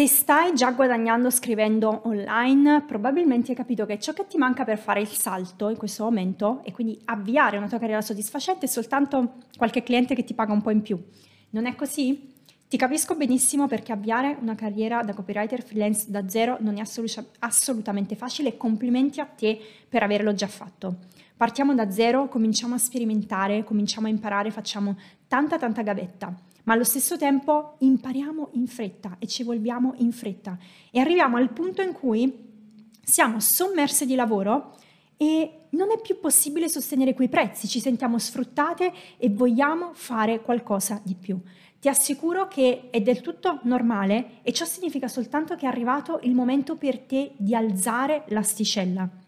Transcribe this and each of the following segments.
Se stai già guadagnando scrivendo online, probabilmente hai capito che ciò che ti manca per fare il salto in questo momento e quindi avviare una tua carriera soddisfacente è soltanto qualche cliente che ti paga un po' in più. Non è così? Ti capisco benissimo perché avviare una carriera da copywriter freelance da zero non è assolutamente facile. Complimenti a te per averlo già fatto. Partiamo da zero, cominciamo a sperimentare, cominciamo a imparare, facciamo tanta tanta gavetta ma allo stesso tempo impariamo in fretta e ci evolviamo in fretta e arriviamo al punto in cui siamo sommerse di lavoro e non è più possibile sostenere quei prezzi, ci sentiamo sfruttate e vogliamo fare qualcosa di più. Ti assicuro che è del tutto normale e ciò significa soltanto che è arrivato il momento per te di alzare l'asticella.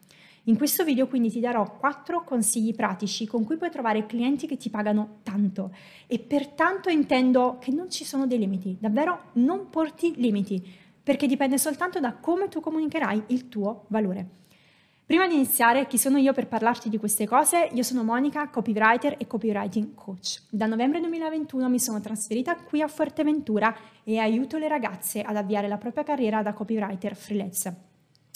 In questo video quindi ti darò 4 consigli pratici con cui puoi trovare clienti che ti pagano tanto e pertanto intendo che non ci sono dei limiti, davvero non porti limiti, perché dipende soltanto da come tu comunicherai il tuo valore. Prima di iniziare, chi sono io per parlarti di queste cose? Io sono Monica, copywriter e copywriting coach. Da novembre 2021 mi sono trasferita qui a Fuerteventura e aiuto le ragazze ad avviare la propria carriera da copywriter freelance.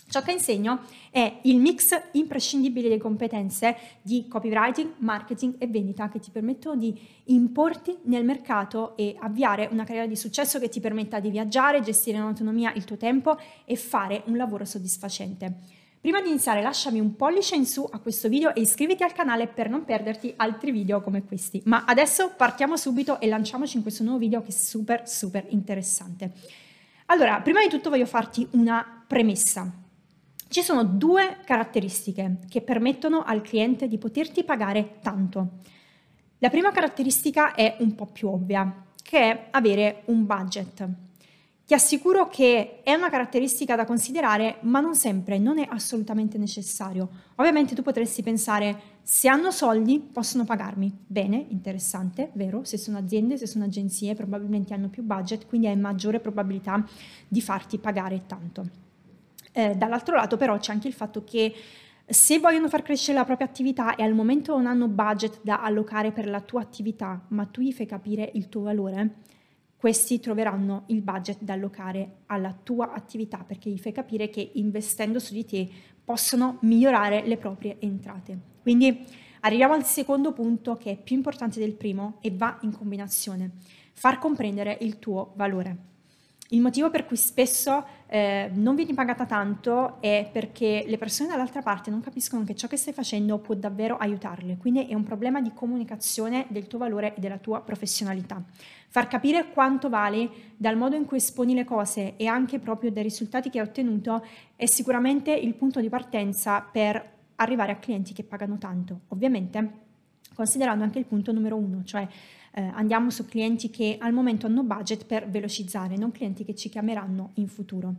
Ciò che insegno è il mix imprescindibile di competenze di copywriting, marketing e vendita che ti permettono di importi nel mercato e avviare una carriera di successo che ti permetta di viaggiare, gestire in autonomia il tuo tempo e fare un lavoro soddisfacente. Prima di iniziare lasciami un pollice in su a questo video e iscriviti al canale per non perderti altri video come questi. Ma adesso partiamo subito e lanciamoci in questo nuovo video che è super super interessante. Allora, prima di tutto voglio farti una premessa. Ci sono due caratteristiche che permettono al cliente di poterti pagare tanto. La prima caratteristica è un po' più ovvia, che è avere un budget. Ti assicuro che è una caratteristica da considerare, ma non sempre, non è assolutamente necessario. Ovviamente tu potresti pensare, se hanno soldi possono pagarmi. Bene, interessante, vero? Se sono aziende, se sono agenzie, probabilmente hanno più budget, quindi hai maggiore probabilità di farti pagare tanto. Eh, dall'altro lato però c'è anche il fatto che se vogliono far crescere la propria attività e al momento non hanno budget da allocare per la tua attività, ma tu gli fai capire il tuo valore, questi troveranno il budget da allocare alla tua attività perché gli fai capire che investendo su di te possono migliorare le proprie entrate. Quindi arriviamo al secondo punto che è più importante del primo e va in combinazione, far comprendere il tuo valore. Il motivo per cui spesso eh, non vieni pagata tanto è perché le persone dall'altra parte non capiscono che ciò che stai facendo può davvero aiutarle, quindi è un problema di comunicazione del tuo valore e della tua professionalità. Far capire quanto vale dal modo in cui esponi le cose e anche proprio dai risultati che hai ottenuto è sicuramente il punto di partenza per arrivare a clienti che pagano tanto. Ovviamente considerando anche il punto numero uno, cioè eh, andiamo su clienti che al momento hanno budget per velocizzare, non clienti che ci chiameranno in futuro.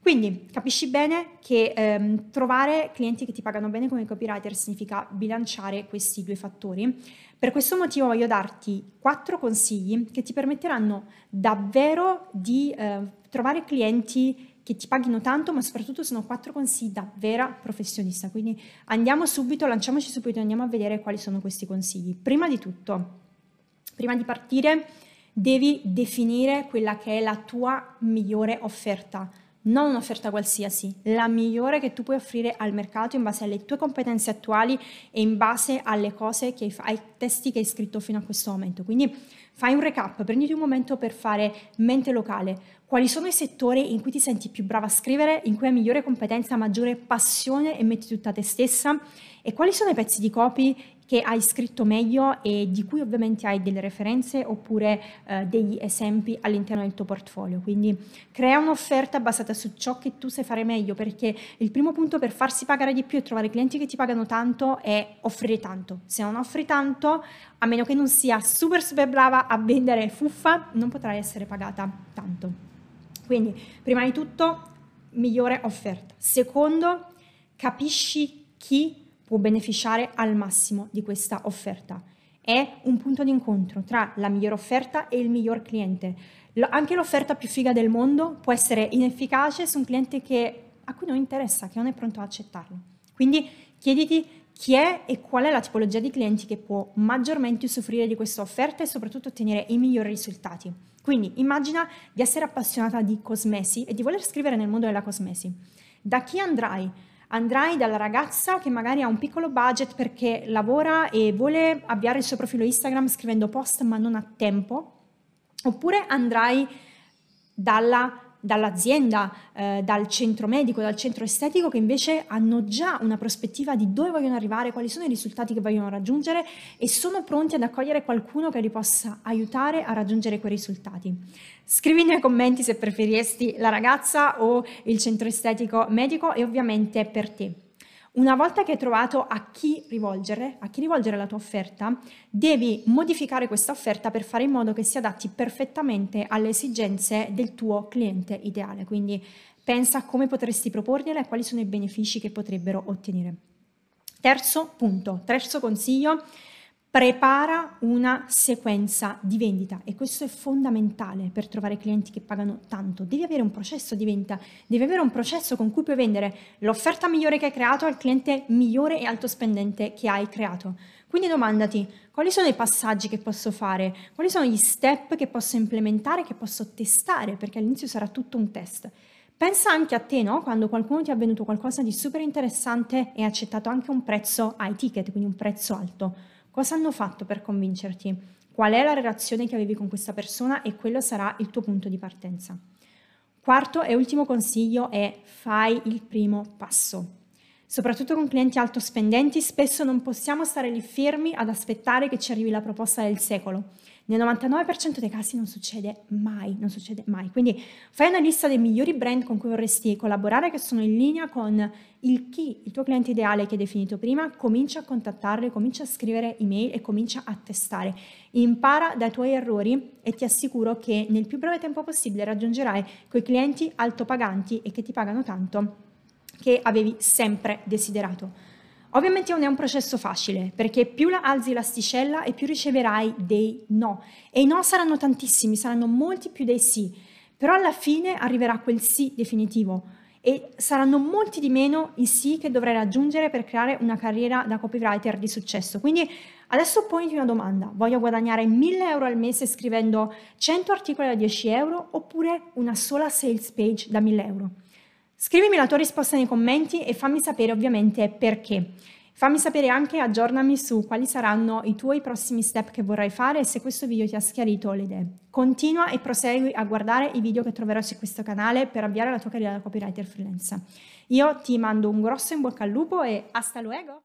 Quindi capisci bene che ehm, trovare clienti che ti pagano bene come copywriter significa bilanciare questi due fattori. Per questo motivo voglio darti quattro consigli che ti permetteranno davvero di eh, trovare clienti che ti paghino tanto, ma soprattutto sono quattro consigli da vera professionista. Quindi andiamo subito, lanciamoci subito, andiamo a vedere quali sono questi consigli. Prima di tutto, Prima di partire devi definire quella che è la tua migliore offerta, non un'offerta qualsiasi, la migliore che tu puoi offrire al mercato in base alle tue competenze attuali e in base alle cose che hai, ai testi che hai scritto fino a questo momento. Quindi fai un recap, prenditi un momento per fare mente locale. Quali sono i settori in cui ti senti più brava a scrivere, in cui hai migliore competenza, maggiore passione e metti tutta te stessa? E quali sono i pezzi di copy che hai scritto meglio e di cui ovviamente hai delle referenze oppure eh, degli esempi all'interno del tuo portfolio. Quindi crea un'offerta basata su ciò che tu sai fare meglio, perché il primo punto per farsi pagare di più e trovare clienti che ti pagano tanto è offrire tanto. Se non offri tanto, a meno che non sia super super brava a vendere fuffa, non potrai essere pagata tanto. Quindi, prima di tutto, migliore offerta. Secondo, capisci chi può beneficiare al massimo di questa offerta. È un punto di incontro tra la migliore offerta e il miglior cliente. anche l'offerta più figa del mondo può essere inefficace su un cliente che, a cui non interessa, che non è pronto ad accettarlo. Quindi chiediti chi è e qual è la tipologia di clienti che può maggiormente usufruire di questa offerta e soprattutto ottenere i migliori risultati. Quindi immagina di essere appassionata di cosmesi e di voler scrivere nel mondo della cosmesi. Da chi andrai? Andrai dalla ragazza che magari ha un piccolo budget perché lavora e vuole avviare il suo profilo Instagram scrivendo post ma non ha tempo? Oppure andrai dalla dall'azienda, eh, dal centro medico, dal centro estetico, che invece hanno già una prospettiva di dove vogliono arrivare, quali sono i risultati che vogliono raggiungere e sono pronti ad accogliere qualcuno che li possa aiutare a raggiungere quei risultati. Scrivi nei commenti se preferiresti la ragazza o il centro estetico medico e ovviamente per te. Una volta che hai trovato a chi rivolgere, a chi rivolgere la tua offerta, devi modificare questa offerta per fare in modo che si adatti perfettamente alle esigenze del tuo cliente ideale. Quindi pensa a come potresti proporgliela e quali sono i benefici che potrebbero ottenere. Terzo punto, terzo consiglio, prepara una sequenza di vendita e questo è fondamentale per trovare clienti che pagano tanto. Devi avere un processo di vendita, devi avere un processo con cui puoi vendere l'offerta migliore che hai creato al cliente migliore e alto spendente che hai creato. Quindi domandati quali sono i passaggi che posso fare, quali sono gli step che posso implementare, che posso testare, perché all'inizio sarà tutto un test. Pensa anche a te, no? Quando qualcuno ti ha venduto qualcosa di super interessante e ha accettato anche un prezzo high ticket, quindi un prezzo alto Cosa hanno fatto per convincerti? Qual è la relazione che avevi con questa persona e quello sarà il tuo punto di partenza. Quarto e ultimo consiglio è fai il primo passo. Soprattutto con clienti alto spendenti, spesso non possiamo stare lì fermi ad aspettare che ci arrivi la proposta del secolo. Nel 99% dei casi non succede mai, non succede mai. Quindi fai una lista dei migliori brand con cui vorresti collaborare che sono in linea con il chi, il tuo cliente ideale che hai definito prima, comincia a contattarli, comincia a scrivere email e comincia a testare. Impara dai tuoi errori e ti assicuro che nel più breve tempo possibile raggiungerai quei clienti altopaganti e che ti pagano tanto che avevi sempre desiderato. Ovviamente non è un processo facile, perché più la alzi l'asticella e più riceverai dei no. E i no saranno tantissimi, saranno molti più dei sì, però alla fine arriverà quel sì definitivo e saranno molti di meno i sì che dovrai raggiungere per creare una carriera da copywriter di successo. Quindi adesso poniti una domanda, voglio guadagnare 1000 euro al mese scrivendo 100 articoli da 10 euro oppure una sola sales page da 1000 euro? Scrivimi la tua risposta nei commenti e fammi sapere ovviamente perché. Fammi sapere anche, aggiornami su quali saranno i tuoi prossimi step che vorrai fare e se questo video ti ha schiarito le idee. Continua e prosegui a guardare i video che troverai su questo canale per avviare la tua carriera da copywriter freelance. Io ti mando un grosso in bocca al lupo e hasta luego!